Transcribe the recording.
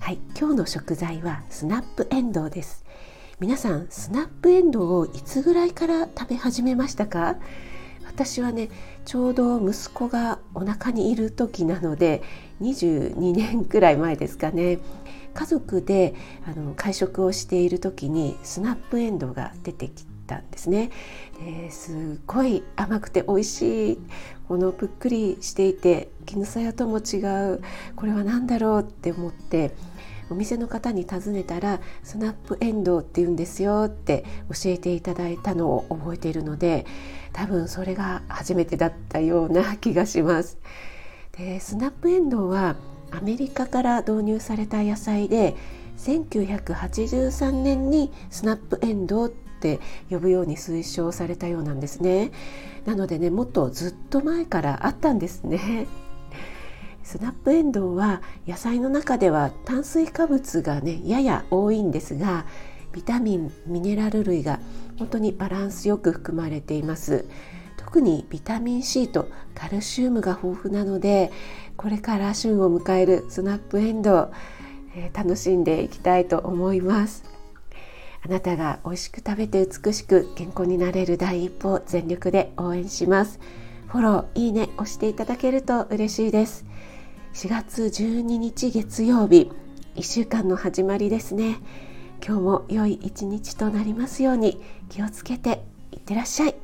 はい、今日の食材はスナップエンドウです。皆さんスナップエンドウをいつぐらいから食べ始めましたか？私はねちょうど息子がお腹にいる時なので22年くらい前ですかね。家族であの会食をしている時にスナップエンドウが出てきたんですね。ですっごい甘くて美味しいこのぷっくりしていて絹さやとも違う。これは何だろうって思ってお店の方に尋ねたらスナップエンドウって言うんですよって教えていただいたのを覚えているので多分それが初めてだったような気がします。でスナップエンドウはアメリカから導入された野菜で1983年にスナップエンドウって呼ぶように推奨されたようなんですね。なのでねもっとずっと前からあったんですね。スナップエンドウは野菜の中では炭水化物がねやや多いんですがビタミンミネラル類が本当にバランスよく含まれています。特にビタミン C とカルシウムが豊富なのでこれから旬を迎えるスナップエンドウ、えー、楽しんでいきたいと思います。あなたが美味しく食べて美しく健康になれる第一歩を全力で応援します。フォローいいね押していただけると嬉しいです。4月12日月曜日。1週間の始まりですね。今日も良い一日となりますように気をつけていってらっしゃい。